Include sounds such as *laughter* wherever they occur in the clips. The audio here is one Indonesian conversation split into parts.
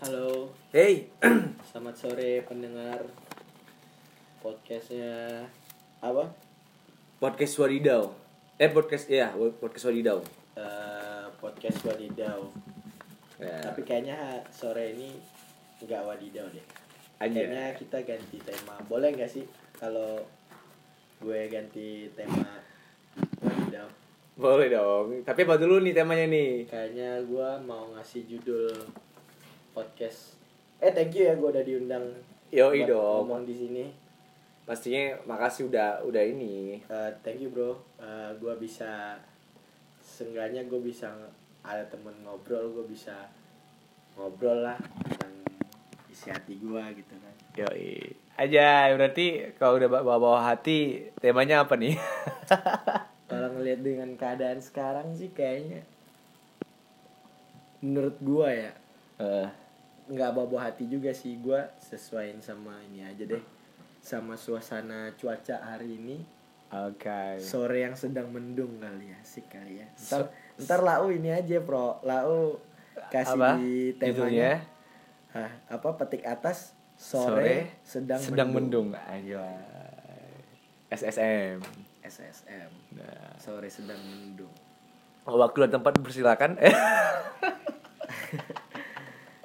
Halo, Hey, *clears throat* selamat sore pendengar podcastnya apa? podcast Wadidau. Eh podcast ya, podcast Wadidau. Eh, podcast Wadidau. Ya. Tapi kayaknya sore ini nggak Wadidau deh. Aja. Kayaknya kita ganti tema. Boleh nggak sih kalau gue ganti tema Wadidau? Boleh dong. Tapi apa dulu nih temanya nih? Kayaknya gue mau ngasih judul podcast. Eh thank you ya gue udah diundang. Buat dong. Ngomong di sini. Pastinya makasih udah udah ini. Eh, thank you bro Eh, gue bisa seenggaknya gue bisa ada temen ngobrol gue bisa ngobrol lah tentang isi hati gue gitu kan Yoi. Aja, berarti kalau udah bawa-bawa hati, temanya apa nih? *laughs* kalau ngelihat dengan keadaan sekarang sih kayaknya menurut gue ya Eh, nggak bawa hati juga sih gue sesuaiin sama ini aja deh sama suasana cuaca hari ini Oke. sore yang sedang mendung kali ya sih kali ya So- ntar ntar lau ini aja pro lau kasih Apa? temanya Hah, apa petik atas sore, Sore sedang, sedang mendung, mendung. Ayo. SSM. SSM Nah, sore sedang mendung waktu dan tempat persilakan. *laughs* *laughs*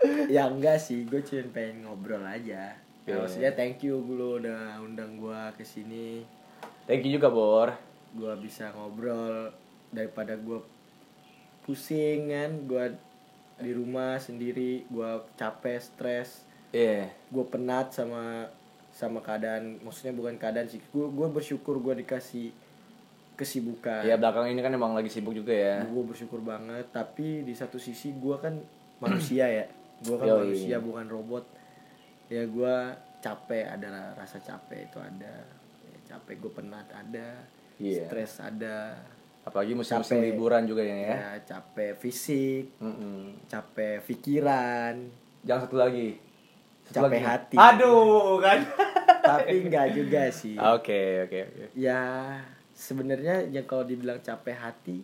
*laughs* Ya enggak sih gue cuma pengen ngobrol aja Ya, Oke. maksudnya thank you lu udah undang gue ke sini Thank you juga, Bor. gue bisa ngobrol daripada gue pusing kan gue di rumah sendiri gue capek stres Iya. gue penat sama sama keadaan maksudnya bukan keadaan sih gue gue bersyukur gue dikasih kesibukan Ya belakang ini kan emang lagi sibuk juga ya. gue bersyukur banget tapi di satu sisi gue kan manusia ya gue kan Yoi. manusia bukan robot ya gue capek ada rasa capek itu ada ya, capek gue penat ada Iya. stres ada Apalagi musim-musim liburan juga ya. ya capek fisik Mm-mm. capek pikiran Jangan satu lagi. Satu Capek lagi. hati. Aduh, kan. *laughs* tapi enggak juga sih Oke, oke, oke. ya sebenarnya ya kalau dibilang capek hati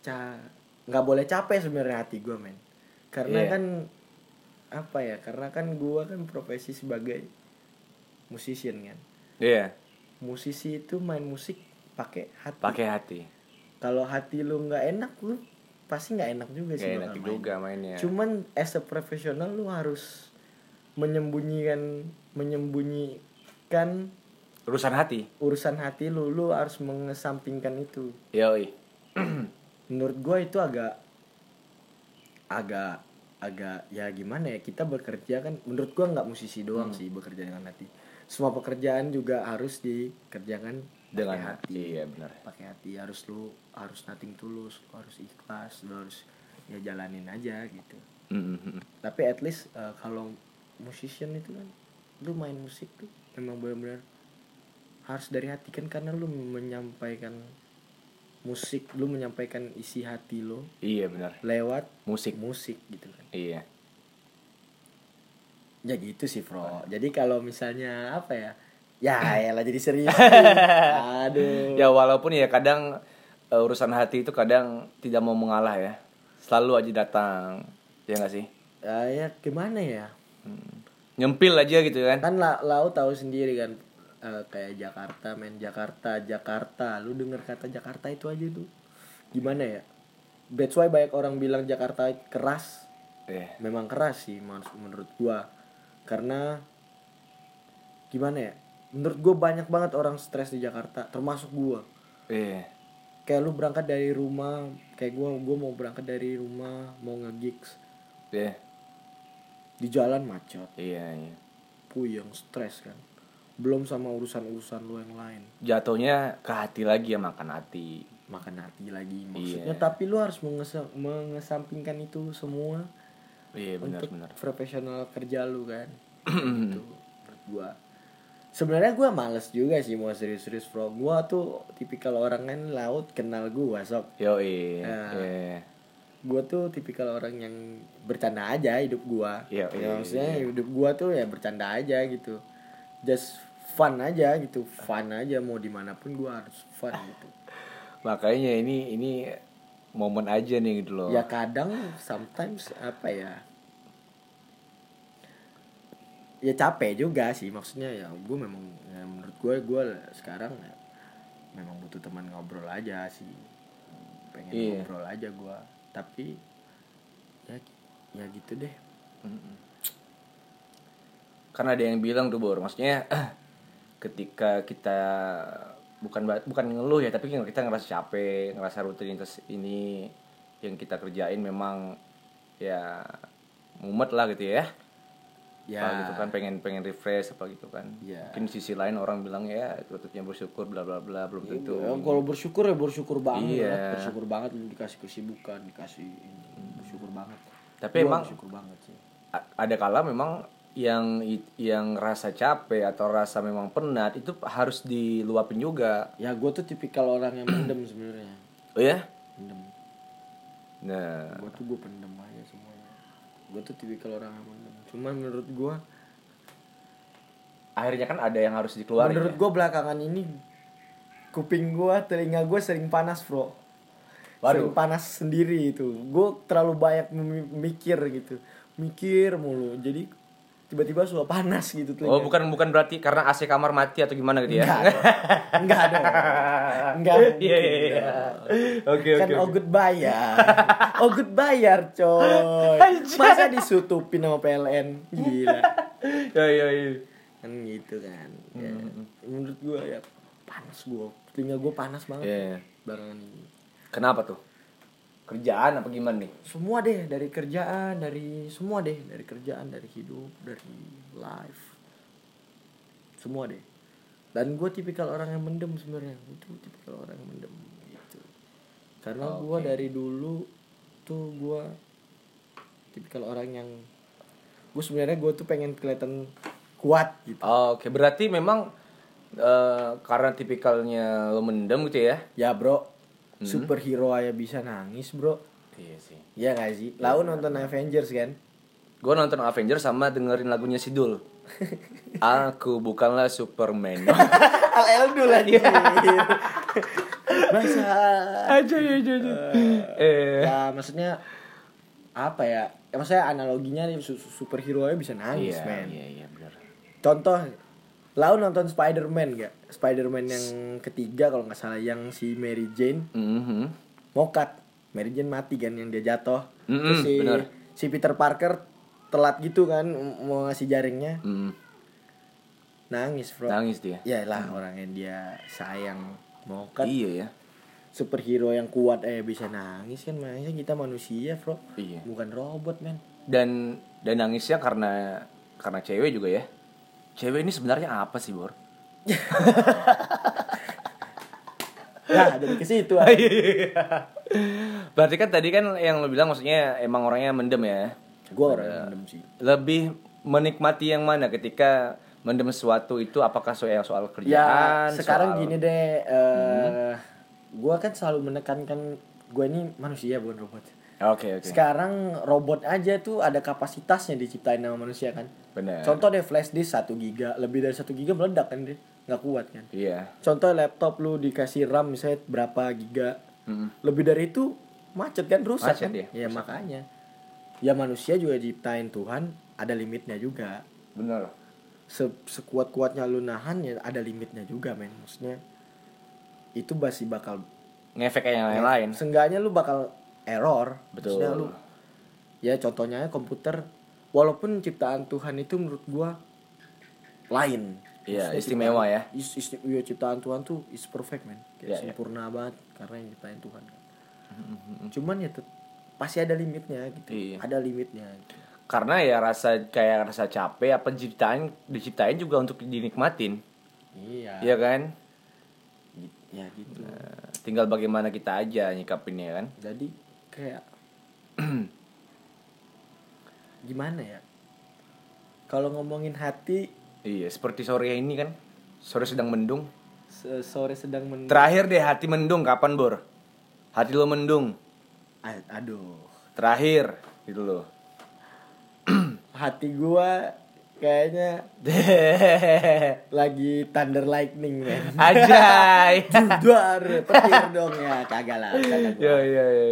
ca nggak boleh capek sebenarnya hati gue men karena Iya. kan apa ya karena kan gue kan profesi sebagai musician kan Iya, musisi itu main musik pakai hati pakai hati. kalau hati lu nggak enak lu pasti nggak enak juga sih Gak enak main. juga mainnya. cuman as a profesional lu harus menyembunyikan menyembunyikan Urusan hati. urusan hati lu lu harus mengesampingkan itu Yoi. *clears throat* menurut gue itu agak agak agak ya gimana ya kita bekerja kan menurut gue nggak musisi doang Hmm. sih bekerja dengan hati semua pekerjaan juga harus dikerjakan Dengan pakai hati. Iya, benar. pakai hati harus lu harus nating tulus lu harus ikhlas lu harus ya jalanin aja gitu Mm-mm. tapi at least uh, kalau musician itu kan lu main musik tuh memang benar-benar harus dari hati kan karena lu menyampaikan musik lu menyampaikan isi hati lo Iya, benar. lewat Musik. musik gitu kan Iya. ya gitu sih bro jadi kalau misalnya apa ya ya *clears throat* ya lah jadi serius *laughs* aduh Ya walaupun ya kadang eh, urusan hati itu kadang tidak mau mengalah ya. Selalu aja datang. Ya gak sih? ya, ya gimana ya Hmm. Nyempil aja gitu kan. kan la, lau tahu sendiri kan eh, kayak Jakarta main Jakarta Jakarta. Lu denger kata Jakarta itu aja tuh. Gimana ya? That's why banyak orang bilang Jakarta keras. Iya. memang keras sih menurut gua. Karena gimana ya? Menurut gua banyak banget orang stres di Jakarta termasuk gua. Iya. kayak lu berangkat dari rumah kayak gua gua mau berangkat dari rumah mau nge-gigs. Iya. di jalan macet. Iya, iya. puyeng stres kan belum sama urusan-urusan lu yang lain Jatuhnya ke hati lagi ya makan hati. makan hati lagi maksudnya Iya. tapi lu harus mengesa- mengesampingkan itu semua Iya, benar untuk benar. profesional kerja lu kan *clears throat* itu menurut gua sebenarnya gua males juga sih mau serius-serius bro gua tuh tipikal orang kan laut kenal gua sob Yoi. Nah. Iya. gua tuh tipikal orang yang bercanda aja hidup gua Iya, ya, iya, maksudnya iya. hidup gua tuh ya bercanda aja gitu just fun aja gitu. Fun aja mau di mana pun gua harus fun gitu. *laughs* Makanya ini ini momen aja nih gitu loh. Ya kadang sometimes apa ya? Ya capek juga sih. Maksudnya ya gue memang ya menurut gue gue sekarang ya, memang butuh teman ngobrol aja sih. Pengen Iya. ngobrol aja gue tapi ya ya gitu deh. Mm-mm. Karena ada yang bilang tuh bor maksudnya ketika kita bukan bukan ngeluh ya tapi kita ngerasa capek ngerasa rutinitas ini yang kita kerjain memang ya mumet lah gitu ya. Ya. Apa gitu kan pengen pengen refresh apa gitu kan. Ya. mungkin sisi lain orang bilang ya tutupnya bersyukur bla bla bla belum tentu. Ya, kalau bersyukur ya bersyukur banget Iya. bersyukur banget dikasih kesibukan dikasih ini bersyukur banget. Tapi Gua emang- bersyukur banget sih. A- ada kala memang yang yang rasa capek atau rasa memang penat itu harus diluapin juga. Ya gue tuh tipikal orang yang mendem sebenarnya. Oh ya? Mendem nah. Gue tuh gue pendem aja semuanya. Gue tuh tipikal orang yang pendem. Cuman menurut gue akhirnya kan ada yang harus dikeluarin menurut ya? gue belakangan ini kuping gue telinga gue sering panas bro. Waduh. sering panas sendiri itu. Gue terlalu banyak mikir gitu. Mikir mulu. Jadi tiba-tiba suka panas gitu tuh oh bukan bukan berarti karena AC kamar mati atau gimana gitu ya? Enggak enggak dong. Enggak *laughs* Iya, iya, iya. Oke, kan oke, oke. ogut bayar ogut bayar coy masa disutupin sama PLN gila. *laughs* Ya ya ya kan gitu kan. Ya, Hmm. menurut gua ya panas gua. Telinga gua panas banget. Iya. belakangan ini. Kenapa tuh kerjaan apa gimana nih? Semua deh dari kerjaan dari semua deh. Dari kerjaan dari hidup dari life. Semua deh. Dan gue tipikal orang yang mendem sebenarnya. Gue tuh tipikal orang yang mendem gitu. Karena gua Oke. dari dulu tuh gua tipikal orang yang gue sebenarnya gue tuh pengen kelihatan kuat gitu. Oh, Oke, berarti memang eh, karena tipikalnya lo mendem gitu ya? ya bro superhero aja bisa nangis bro Iya sih. Iya gak sih? Lau nonton Avengers kan? Gue nonton Avengers sama dengerin lagunya Sidul. *laughs* Aku bukanlah Superman. *laughs* Al Eldul aja. Bahasa. aja aja aja. Eh. Ya maksudnya apa ya? ya maksudnya analoginya superhero nya bisa nangis Iya, men. iya, iya benar. Contoh, Lau nonton Spider-Man gak? Spider-Man yang ketiga kalau nggak salah yang si Mary Jane Mhm. mokat. Mary Jane mati kan yang dia jatuh. Mm-mm, Terus si bener. si Peter Parker telat gitu kan mau ngasih jaringnya Mm. nangis bro Nangis dia. ya lah orang yang dia sayang mau kan Iya ya. superhero yang kuat eh bisa nangis kan makanya kita manusia bro Iya. bukan robot men Dan dan nangisnya karena karena cewek juga ya. Cewek ini sebenarnya apa sih, Bor? *laughs* nah jadi ke situ ah. *laughs* Berarti kan tadi kan yang lo bilang maksudnya emang orangnya mendem ya. gue orang yang mendem sih Lebih menikmati yang mana ketika mendem sesuatu itu apakah soal soal ya kerjaan? sekarang soal- gini deh eh gue kan selalu menekankan gue ini manusia bukan robot Oke, oke. sekarang robot aja tuh ada kapasitasnya diciptain sama manusia kan Benar. contoh deh flash disk 1 giga. Lebih dari 1 giga meledak kan deh nggak kuat kan? Iya. contoh laptop lu dikasih RAM misalnya berapa giga. Mm-mm. lebih dari itu macet kan? Rusak Macet kan? ya, ya makanya. Ya manusia juga diciptain Tuhan. Ada limitnya juga. Benar. Se sekuat kuatnya lu nahan ya ada limitnya juga men. Maksudnya itu masih bakal Ngefek kayak yang lain-lain. seenggaknya lu bakal error. Betul. Maksudnya lu ya contohnya komputer walaupun ciptaan Tuhan itu menurut gua lain Iya, istimewa ciptaan- ya. is, iya, ciptaan Tuhan tuh is perfect man kayak Iya, iya. sempurna banget karena yang ciptain Tuhan kan cuman ya tet- pasti ada limitnya gitu Iya. ada limitnya gitu. Karena ya rasa kayak rasa capek apa diciptain diciptain juga untuk dinikmatin. iya Iya kan? Ya gitu Nah, tinggal bagaimana kita aja nyikapinnya kan. jadi kayak *clears throat* gimana ya kalau ngomongin hati Iya, seperti sore ini kan. Sore sedang mendung. se- sore sedang men Terakhir deh hati mendung kapan, Bor? Hati lo mendung. A- aduh Terakhir gitu loh. *clears throat* hati gua kayaknya *laughs* lagi thunder lightning men Ajay. Duar, *laughs* petir dong ya, kagak lah. kagak. Yo yo yo.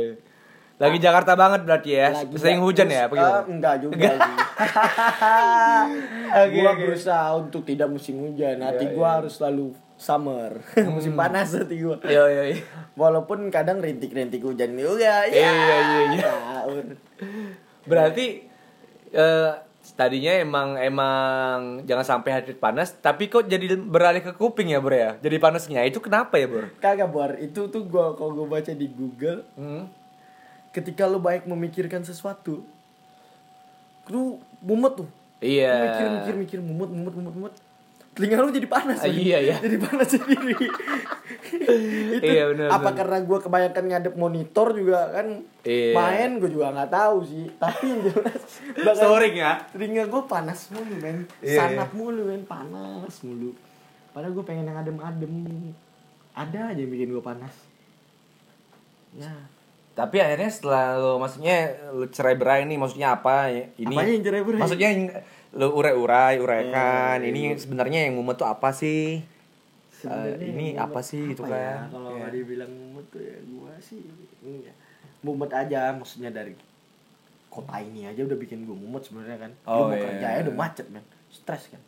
Lagi Jakarta banget berarti ya. Lagi Sering hujan ya apa Ah, gimana? enggak juga sih. *laughs* Oke, gua oke. berusaha untuk tidak musim hujan. Hati Iya, gua iya. harus selalu summer. *laughs* musim panas hati gua. Yo yo yo. Walaupun kadang rintik-rintik hujan juga. Iya, iya, iya. Tahu. Berarti eh tadinya emang emang jangan sampai hati panas, tapi kok jadi beralih ke kuping ya, Bro ya? Jadi panasnya. Itu kenapa ya, Bro? Kagak buar itu tuh gua kalau gua baca di Google Hmm. Ketika lu baik memikirkan sesuatu lu mumet tuh Iya. Lu mikir mikir mikir mumet mumet mumet mumet telinga lu jadi panas men. iya, iya. jadi panas sendiri *laughs* itu Iya, benar, apa benar. karena gua kebanyakan ngadep monitor juga kan Iya. main gue juga nggak tahu sih tapi yang jelas *laughs* Soring ya. telinga gue panas mulu men Iya, sanap mulu men panas mulu padahal gue pengen yang adem-adem ada aja yang bikin gue panas ya Tapi akhirnya setelah lo maksudnya lo cerai berai nih maksudnya apa ya? Ini Apanya yang cerai-berai? Maksudnya yang lo urai-urai, uraikan. Eh, ini sebenarnya yang mumet tuh apa sih? Sebenarnya Eh, ini apa sih gitu apa ya? kan? Kalau Iya. nggak dibilang mumet tuh ya gua sih ini ya. mumet aja maksudnya dari kota ini aja udah bikin gua mumet sebenarnya kan. Oh, Lu mau iya. kerja aja udah macet men, stres kan.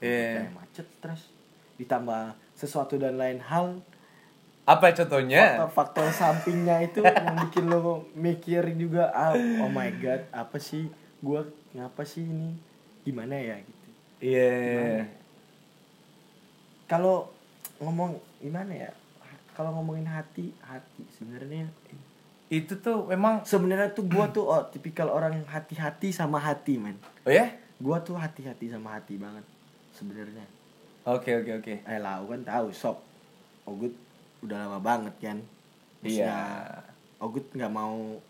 Iya. Kayak macet, stres. Ditambah sesuatu dan lain hal Apa contohnya? faktor-faktor sampingnya itu yang bikin lo mikir juga ah, oh my god apa sih gua ngapa sih ini gimana ya gitu Iya. Ya? kalau ngomong gimana ya kalau ngomongin hati hati sebenarnya Itu tuh memang sebenarnya tuh gua tuh oh, tipikal orang yang hati-hati sama hati man Oh ya? gua tuh hati-hati sama hati banget sebenarnya Oke oke oke. eh lah kan tahu sob Ogut udah lama banget kan Iya. Maksudnya, Ogut nggak mau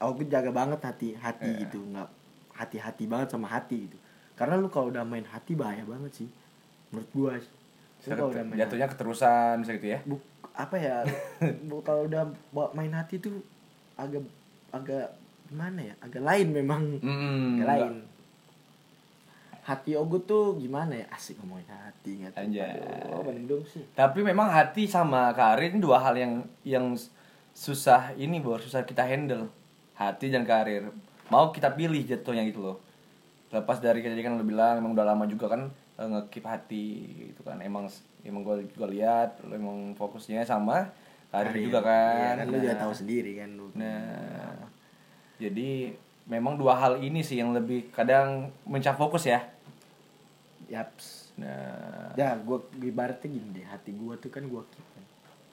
Ogut jaga banget hati hati Iya. gitu nggak hati-hati banget sama hati gitu karena lu kalau udah main hati bahaya banget sih menurut gua sih. Kalau udah main Jatuhnya keterusan bisa gitu ya? bu apa ya *laughs* bu, kalau udah bawa main hati tuh agak agak gimana ya agak lain memang Hmm. agak lain hati ogut tuh gimana ya? Asik ngomongin hati nggak. Aduh, mendung sih. Tapi memang hati sama karir ini dua hal yang yang susah ini bor. Susah kita handle. Hati dan karir. Mau kita pilih jatuhnya gitu loh. Lepas dari tadi kan lo bilang emang udah lama juga kan eh, ngekip hati gitu kan. Emang emang gue juga lihat lo emang fokusnya sama karir Karir. juga kan. Iya, kan lu juga Nah, tahu sendiri kan lu. Nah. Jadi memang dua hal ini sih yang lebih kadang mencah fokus ya yaps. Nah. Ya gua ibaratnya gini deh hati gua tuh kan gua keep kan.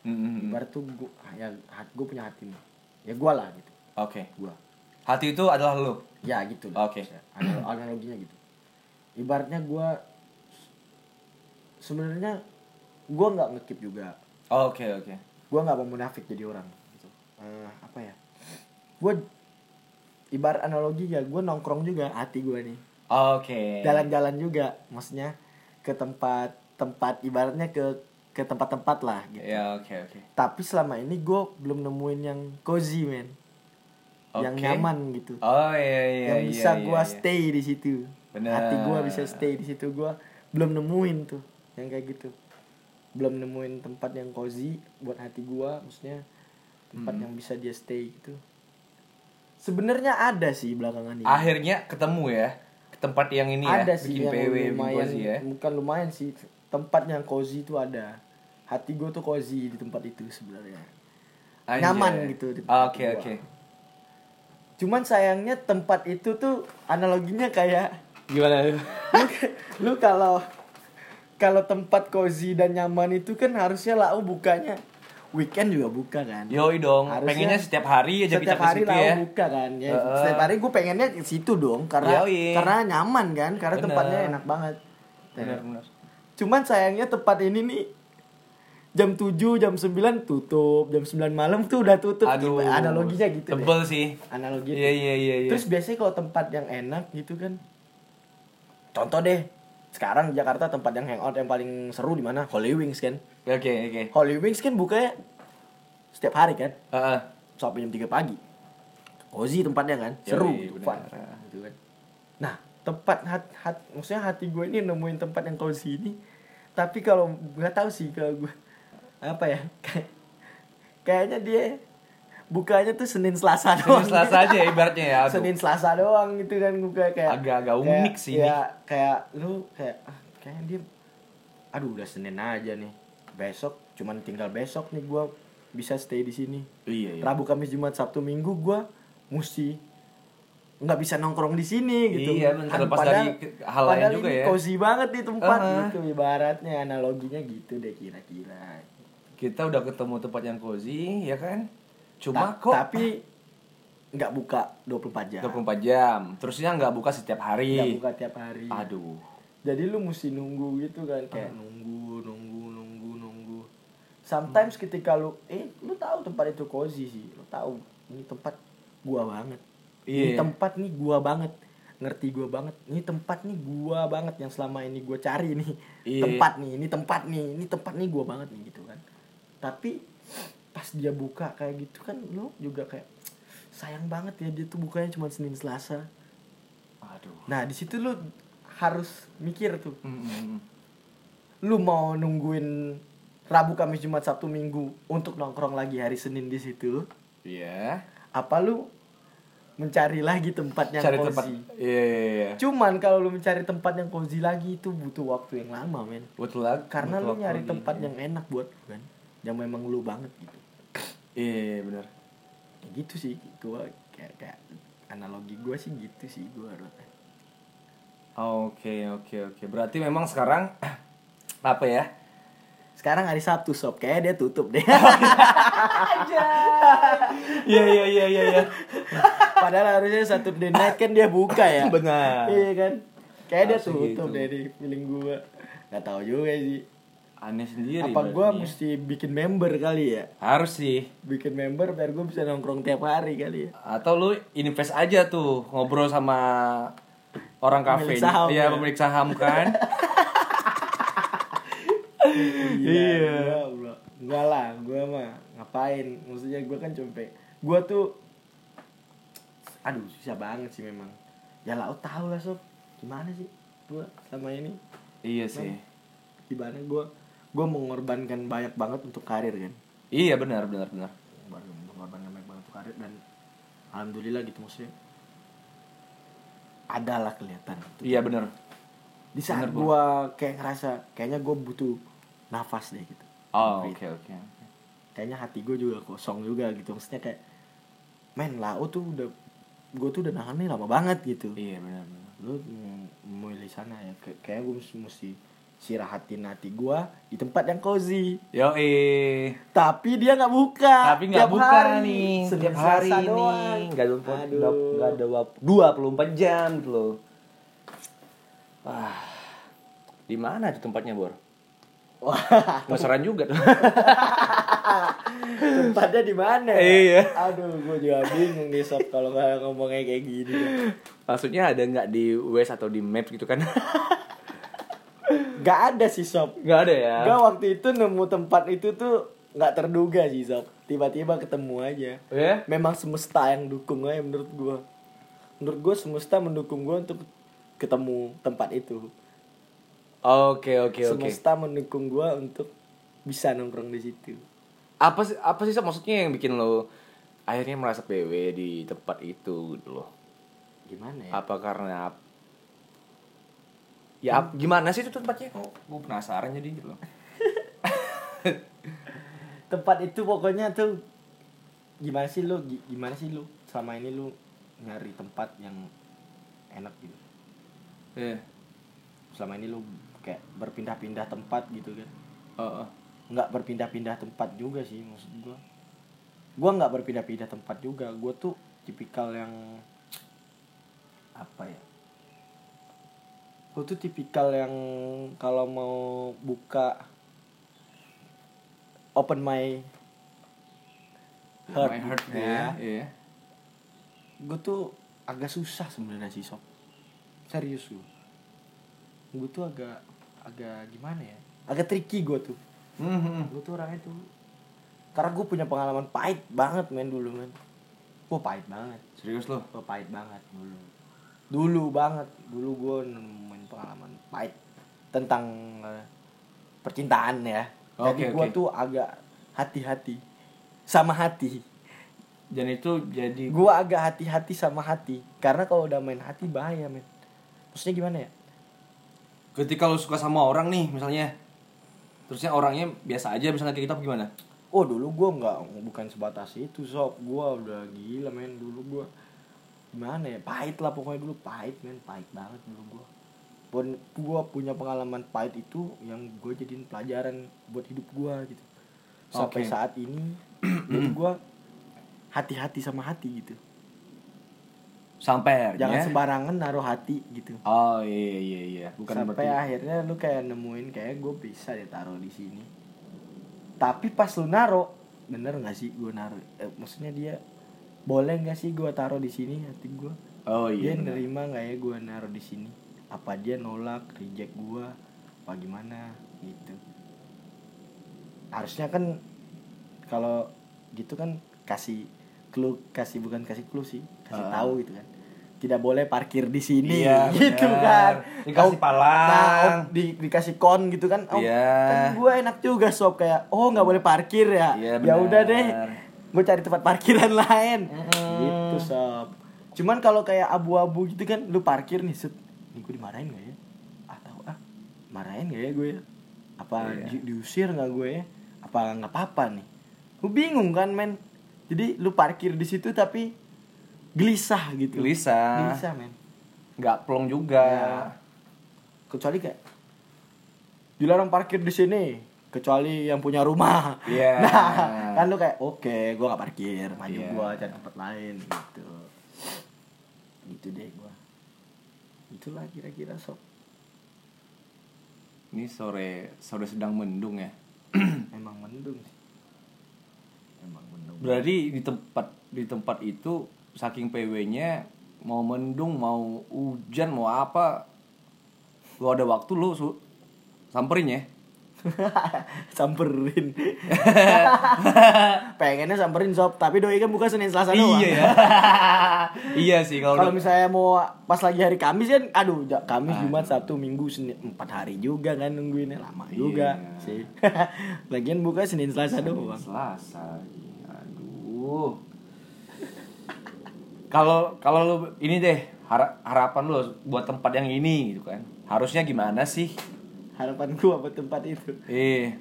mm, mm, mm. ibarat tuh gua ya hati gua punya hati nih. Ya gua lah gitu. Oke. Gua. Hati itu adalah lo ya gitu Oke. Anal- analoginya gitu. Ibaratnya gua sebenarnya gua nggak ngekip juga. Oke oke. Gua nggak mau munafik jadi orang gitu. Eh, apa ya? Gua ibarat analogi ya gua nongkrong juga hati gua nih Oke. jalan-jalan juga maksudnya ke tempat tempat ibaratnya ke ke tempat-tempat lah gitu Ya oke oke. tapi selama ini gue belum nemuin yang cozy men yang Oke. nyaman gitu Oh iya iya. yang iya, bisa iya, gua iya. stay di situ Bener. hati gua bisa stay di situ gua belum nemuin tuh yang kayak gitu belum nemuin tempat yang cozy buat hati gua maksudnya tempat Hmm. yang bisa dia stay gitu sebenarnya ada sih belakangan ini Akhirnya ketemu ya tempat yang ini ada ya, sih bikin yang PW, lumayan cozy ya. bukan lumayan sih tempat yang cozy itu ada hati gue tuh cozy di tempat itu sebenarnya Anjay. nyaman gitu Oke oke. cuman sayangnya tempat itu tuh analoginya kayak Gimana? lu, lu kalau kalau tempat cozy dan nyaman itu kan harusnya lau bukanya weekend juga buka kan Yoi dong. Harusnya Pengennya setiap hari aja setiap kita hari lau ya. buka kan ya Heeh. setiap hari gue pengennya ke situ dong karena Yoi. karena nyaman kan karena Bener. tempatnya enak banget Benar benar. Cuman sayangnya tempat ini nih jam 7, jam 9 tutup, jam 9 malam tuh udah tutup. Aduh. Analoginya gitu deh. Tebel sih. Analogi. Iya iya iya iya. Terus biasanya kalau tempat yang enak gitu kan. Contoh deh. Sekarang di Jakarta tempat yang hangout yang paling seru di mana? Holy Wings kan. Oke oke. Holy Wings kan bukanya setiap hari kan. Heeh. Sampai jam 3 pagi. Cozy tempatnya kan. Seru, Yoi, fun. Gitu kan. Nah, tempat hat, hat maksudnya hati gue ini nemuin tempat yang cozy ini tapi kalau nggak tahu sih kalau gue apa ya *laughs* kayak kayaknya dia bukanya tuh Senin Selasa doang Senin Selasa aja ya ibaratnya ya. Aduh. *laughs* Senin Selasa doang gitu kan gue kayak Agak-agak kayak- unik sih ini. ya kayak lu kayak ah, kayaknya dia aduh udah Senin aja nih besok cuman tinggal besok nih gue bisa stay di sini Iya, iya. Rabu Kamis Jumat Sabtu Minggu gue mesti nggak bisa nongkrong di sini gitu Iya. Kan Terlepas padahal- dari hal lain padahal juga ini ya. cozy banget di tempat Uh-huh. gitu ibaratnya analoginya gitu deh kira-kira Kita udah ketemu tempat yang cozy, ya kan? Cuma Ta- kok tapi nggak buka 24 jam. 24 jam. Terusnya nggak buka setiap hari. nggak buka tiap hari. Aduh. jadi lu mesti nunggu gitu kan kayak nunggu nunggu nunggu nunggu. Sometimes ketika lu eh lu tahu tempat itu cozy sih. Lu tahu ini tempat gua banget. Ini Iya. tempat nih gua banget. Ngerti gua banget. Ini tempat nih gua banget yang selama ini gua cari nih. Iya. tempat nih ini tempat nih ini tempat nih gua banget nih gitu kan. Tapi pas dia buka kayak gitu kan lu juga kayak sayang banget ya dia tuh bukanya cuma Senin Selasa Aduh. nah di situ lu harus mikir tuh Mm-mm. lu mau nungguin Rabu Kamis Jumat Sabtu Minggu untuk nongkrong lagi hari Senin di situ Iya. apa lu mencari lagi tempat yang Cari cozy tempat. Iya, iya, iya. cuman kalau lu mencari tempat yang cozy lagi itu butuh waktu yang lama men Betul lagi. karena betul lu nyari lagi. tempat yang enak buat lu kan yang memang lu banget gitu Iya, iya, benar. Kayak gitu sih gua kayak kayak analogi gua sih gitu sih gua Oke, oke, oke. Berarti memang sekarang *clears throat* apa ya? sekarang hari Sabtu sob kayak dia tutup deh *laughs* Iya, iya, iya, iya, iya. padahal harusnya satu day night kan dia buka ya Benar. iya kan kayak dia tutup gitu. deh di feeling gua nggak tahu juga sih Aneh sendiri. apa berarti ya. mesti bikin member kali ya harus sih. bikin member biar gua bisa nongkrong tiap hari kali ya Atau lu invest aja tuh ngobrol sama orang kafe. Saham, Iya, ya. pemilik saham kan. *laughs* Iya. Gua, gua, enggak lah, gua mah ngapain? Maksudnya gua kan cuma gua tuh aduh susah banget sih memang. Ya lah, tahu lah sob. Gimana sih gua sama ini? iya sih. Gimana gua gua mengorbankan banyak banget untuk karir kan. Iya, benar, benar, benar. Mengorbankan banyak banget untuk karir dan alhamdulillah gitu maksudnya. Ada lah kelihatan. Iya, benar. Di saat gua kayak ngerasa kayaknya gua butuh nafas deh gitu. Oh, oke, oke. kayaknya hati gue juga kosong juga gitu maksudnya kayak men lau tuh udah gue tuh udah nahan nih lama banget gitu Iya, benar, benar. lu memilih sana ya Kay- kayaknya gue mesti, mesti istirahatin hati gue di tempat yang cozy Yo, eh. tapi dia nggak buka Tapi nggak buka hari. nih setiap hari nih. doang. Nggak ada nggak ada dua puluh empat jam gitu loh. Wah, di mana tuh tempatnya bor? Wah, Penasaran juga tuh. *laughs* tempatnya di mana ya? Iya. aduh gue juga bingung nih sob kalau nggak ngomongnya kayak gini Maksudnya ada nggak di Waze atau di Maps gitu kan? *laughs* nggak ada sih sob Nggak ada ya. Gak waktu itu nemu tempat itu tuh nggak terduga sih sob tiba-tiba ketemu aja Ya? memang semesta yang dukung aja menurut gua menurut gua semesta mendukung gua untuk ketemu tempat itu Oke oke oke. semesta mendukung gua untuk bisa nongkrong di situ Apa sih apa sih Sob, maksudnya yang bikin lo akhirnya merasa PW di tempat itu gitu loh? gimana ya Apa karena Ya ap- gimana sih itu tempatnya? Kok gue penasaran jadi gitu loh. *laughs* tempat itu pokoknya tuh gimana sih lu Gi- gimana sih lu selama ini lu nyari tempat yang enak gitu Iya. selama ini lu kayak berpindah-pindah tempat gitu kan Oh, oh. nggak berpindah-pindah tempat juga sih maksud gua gua nggak berpindah-pindah tempat juga gua tuh tipikal yang apa ya gua tuh tipikal yang kalau mau buka open my heart, My heart ya ya. Iya. gue tuh agak susah sebenarnya sih sob serius gue gue tuh agak agak gimana ya agak tricky gue tuh Mhm. gue tuh orangnya tuh karena gue punya pengalaman pahit banget men dulu men gue pahit banget Serius lo? gue pahit banget dulu dulu banget dulu gue nemuin pengalaman pahit tentang eh, percintaan ya. Jadi Oke, gue oke. tuh agak hati-hati sama hati. Dan itu jadi gue agak hati-hati sama hati karena kalau udah main hati bahaya men. Maksudnya gimana ya? Ketika lu suka sama orang nih misalnya terusnya orangnya biasa aja misalnya kayak kita apa gimana? Oh dulu gue nggak bukan sebatas itu sob. Gue udah gila men. Dulu gue gimana ya? Pahit lah pokoknya dulu. Pahit men. Pahit banget dulu gue pun gue punya pengalaman pahit itu yang gue jadiin pelajaran buat hidup gue gitu. Sampai Oke. saat ini *clears throat* jadi gue hati-hati sama hati gitu. Sampai akhirnya? Jangan sembarangan naruh hati gitu. Oh iya iya iya bukan sampai berarti akhirnya lu kayak nemuin kayak gue bisa deh taruh di sini. Tapi pas lu naro bener nggak sih gue naruh? Eh, maksudnya dia boleh nggak sih gue taruh di sini hati gue oh iya. Dia benar. nerima nggak ya gue naruh di sini? Apa dia nolak reject gue apa gimana? Gitu. Harusnya kan kalau gitu kan kasih clue kasih bukan kasih clue sih kasih Ah. tahu gitu kan. Tidak boleh parkir di sini. Iya, *laughs* gitu benar. kan. Dikasih Kau- palang. nah, oh, di, dikasih kon gitu kan. Oh, Iya. kan gue enak juga sob. Kayak oh nggak boleh parkir ya. Iya, ya udah deh gue cari tempat parkiran *laughs* lain. Mm-mm. gitu sob. Cuman kalau kayak abu-abu gitu kan lu parkir nih set. Ini gue dimarahin gak ya? Atau ah. Marahin gak ya gue ya? Apa Iya. di- diusir nggak gue ya? Apa nggak apa-apa nih? Gue bingung kan men. Jadi lu parkir di situ tapi gelisah gitu. Gelisah. gelisah men. Nggak plong juga. Ya. kecuali kayak dilarang parkir di sini kecuali yang punya rumah. Iya. *laughs* nah kan lu kayak oke gua nggak parkir maju Iya. gua cari tempat lain gitu. Gitu deh gua. Itulah kira-kira sob. Ini sore sore sedang mendung ya? *clears throat* Emang mendung sih. Emang mendung. Berarti di tempat di tempat itu saking PW-nya mau mendung mau hujan mau apa lu ada waktu lu su- samperin ya *laughs* samperin. *laughs* Pengennya samperin sob. Tapi doi kan buka senin selasa doang. iya. Ya *laughs* iya sih kalau kalau misalnya mau pas lagi hari Kamis kan aduh Kamis Aduh. Jumat Sabtu Minggu Senin empat hari juga kan nungguinnya. Lama Iya. juga sih. Lagian buka Senin Selasa Senin, doang. Selasa aduh. Kalau kalau lu ini deh hara- harapan lu buat tempat yang ini gitu kan. Harusnya gimana sih harapan gua buat tempat itu eh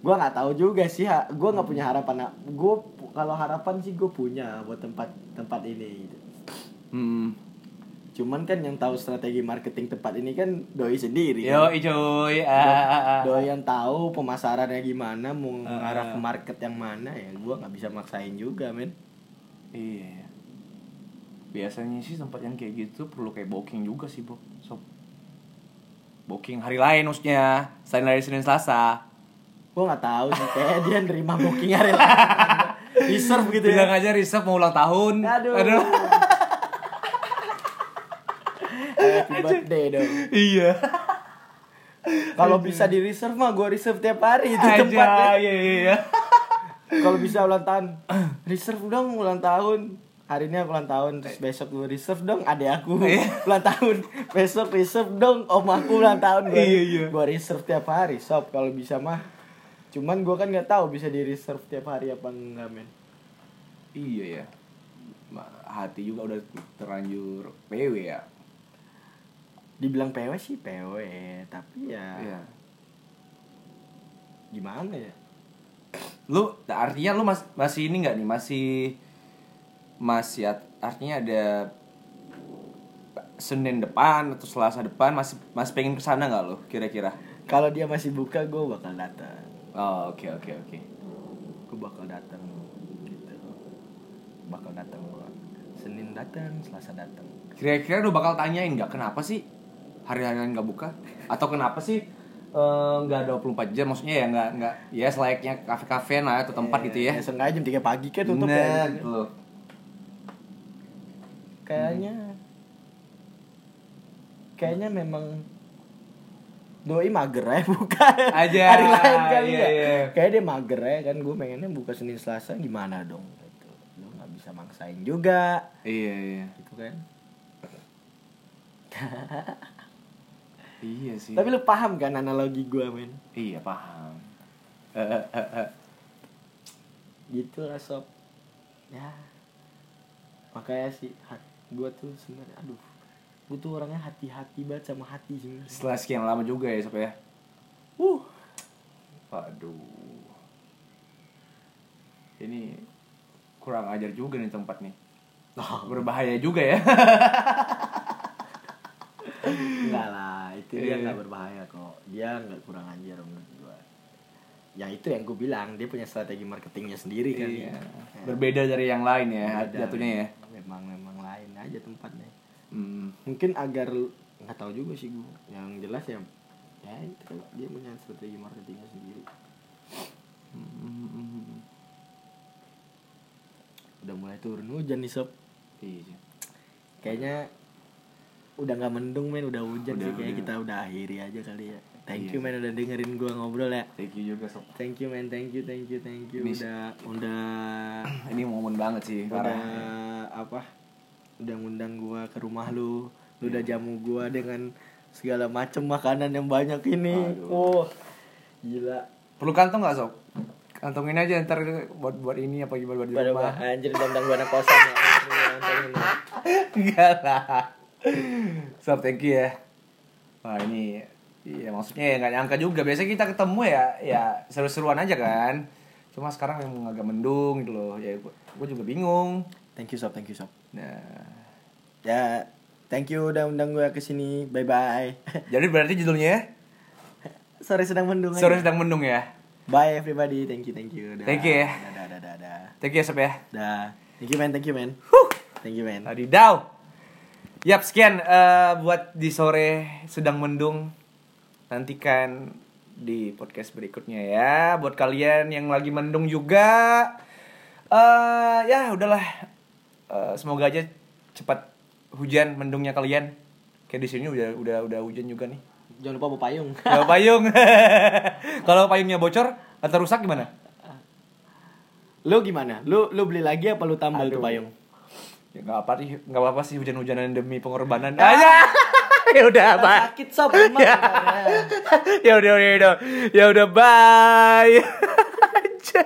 gua nggak tahu juga sih ha- gua nggak punya harapan gua kalau harapan sih gua punya buat tempat tempat ini gitu. hmm. cuman kan yang tahu strategi marketing tempat ini kan doi sendiri yo kan? cuy ah, ah, ah. doi yang tahu pemasarannya gimana mau Ah. mengarah ke market yang mana ya gua nggak bisa maksain juga men Iya. Biasanya sih tempat yang kayak gitu perlu kayak booking juga sih, Bob. Sob. Booking hari lain maksudnya, selain dari Senin Selasa. Gua nggak tahu sih kayak dia nerima booking hari lain. *laughs* Reserve gitu Bilang ya. aja reserve mau ulang tahun. Aduh. Aduh. Happy birthday dong. iya. Kalau bisa di reserve mah gua reserve tiap hari itu Aja, tempatnya. iya iya. iya. Kalau bisa ulang tahun, reserve dong ulang tahun. Hari ini aku ulang tahun, terus besok gue reserve dong adek aku Iya. *laughs* ulang tahun. Besok reserve dong om aku ulang tahun. Gua, Iya, iya. Gua reserve tiap hari, sob kalau bisa mah. Cuman gua kan nggak tahu bisa di reserve tiap hari apa enggak men. Iya ya. Hati juga udah terlanjur PW ya. Dibilang PW sih PW, tapi ya Iya. gimana ya? Lu artinya lu mas, masih ini nggak nih? Masih masih artinya ada Senin depan atau Selasa depan masih masih pengen ke sana nggak lo kira-kira? Kalau dia masih buka, gue bakal datang. Oh oke oke oke. Gue bakal datang gitu. Bakal datang gua. Senin datang, Selasa datang. Kira-kira lu bakal tanyain nggak kenapa sih hari-hari nggak buka? Atau kenapa sih eh, nggak 24 jam maksudnya ya nggak nggak ya selayaknya kafe-kafe lah atau tempat gitu ya? Eh, sengaja jam 3 pagi kan tutup Nah, ya. gitu Kayaknya kayaknya memang doi mager ya *laughs* buka Aja, hari lain kali iya, ya. iya. Kayak dia mager ya kan gue pengennya buka Senin Selasa gimana dong gitu. Lu nggak bisa maksain juga Iya iya. gitu kan. *laughs* iya sih Tapi lu paham kan analogi gua men? iya paham. Gitu lah sob. Ya. Makanya sih gua tuh sebenarnya aduh. Gua tuh orangnya hati-hati banget sama hati sebenarnya. setelah sekian lama juga ya sob ya Uh. Waduh. Ini kurang ajar juga nih tempat nih. Berbahaya juga ya. Enggak lah, itu dia Iya. nggak berbahaya kok. Dia nggak kurang ajar menurut gua. Ya itu yang gue bilang, dia punya strategi marketingnya sendiri kan. Iya. Ya. Berbeda dari yang lain ya Beda. jatuhnya ya. Memang memang lain aja tempatnya. Hmm. Mungkin agar nggak tahu juga sih gue. Yang jelas ya ya itu kan dia punya strategi marketingnya sendiri. Hmm. Udah mulai turun hujan nih sob. Iya. Kayaknya udah nggak mendung men, udah hujan Udah, sih kayak kita udah akhiri aja kali ya. Thank Iya. you men udah dengerin gua ngobrol ya. Thank you juga sob. Thank you man, thank you, thank you, thank you. Ini- Udah udah *clears throat* Ini momen banget sih udah parah. apa? Udah ngundang gua ke rumah lu. Lu udah jamu gua dengan segala macam makanan yang banyak ini. Aduh. Oh. Gila. Perlu kantong nggak sob? Kantongin aja ntar buat buat ini apa gimana buat di rumah. anjir tentang gua anak kosan *laughs* ya. Enggak lah. Sob, thank you ya. Wah ini Iya maksudnya ya nggak nyangka juga Biasanya kita ketemu ya Ya seru-seruan aja kan Cuma sekarang memang agak mendung gitu loh Ya gue juga bingung Thank you sob, thank you sob. Nah Ya, thank you udah undang gua ke sini. Bye bye. *laughs* Jadi berarti judulnya Sore sedang mendung. aja. Sore sedang mendung ya Bye everybody. Thank you, thank you. Dah. Thank you ya. Dah, dah, dah, dah. Thank you ya Sob ya Dah. Thank you man, thank you man. Thank you man. Tadi Yap sekian eh, Buat di sore sedang mendung Nantikan di podcast berikutnya ya Buat kalian yang lagi mendung juga eh Ya udahlah Eh, Semoga aja cepat hujan mendungnya kalian Kayak di sini udah udah udah hujan juga nih Jangan lupa bawa payung. *laughs* Kalau payung *laughs* Kalau payungnya bocor atau rusak gimana? lu gimana? Lu lu beli lagi apa lu tambal tuh payung? Ya nggak apa sih, nggak apa-apa sih hujan-hujanan demi pengorbanan. *laughs* Aja. *laughs* ya udah, bye. Sakit sob emang. Ya. *laughs* ya udah, ya udah, ya udah, bye. *laughs*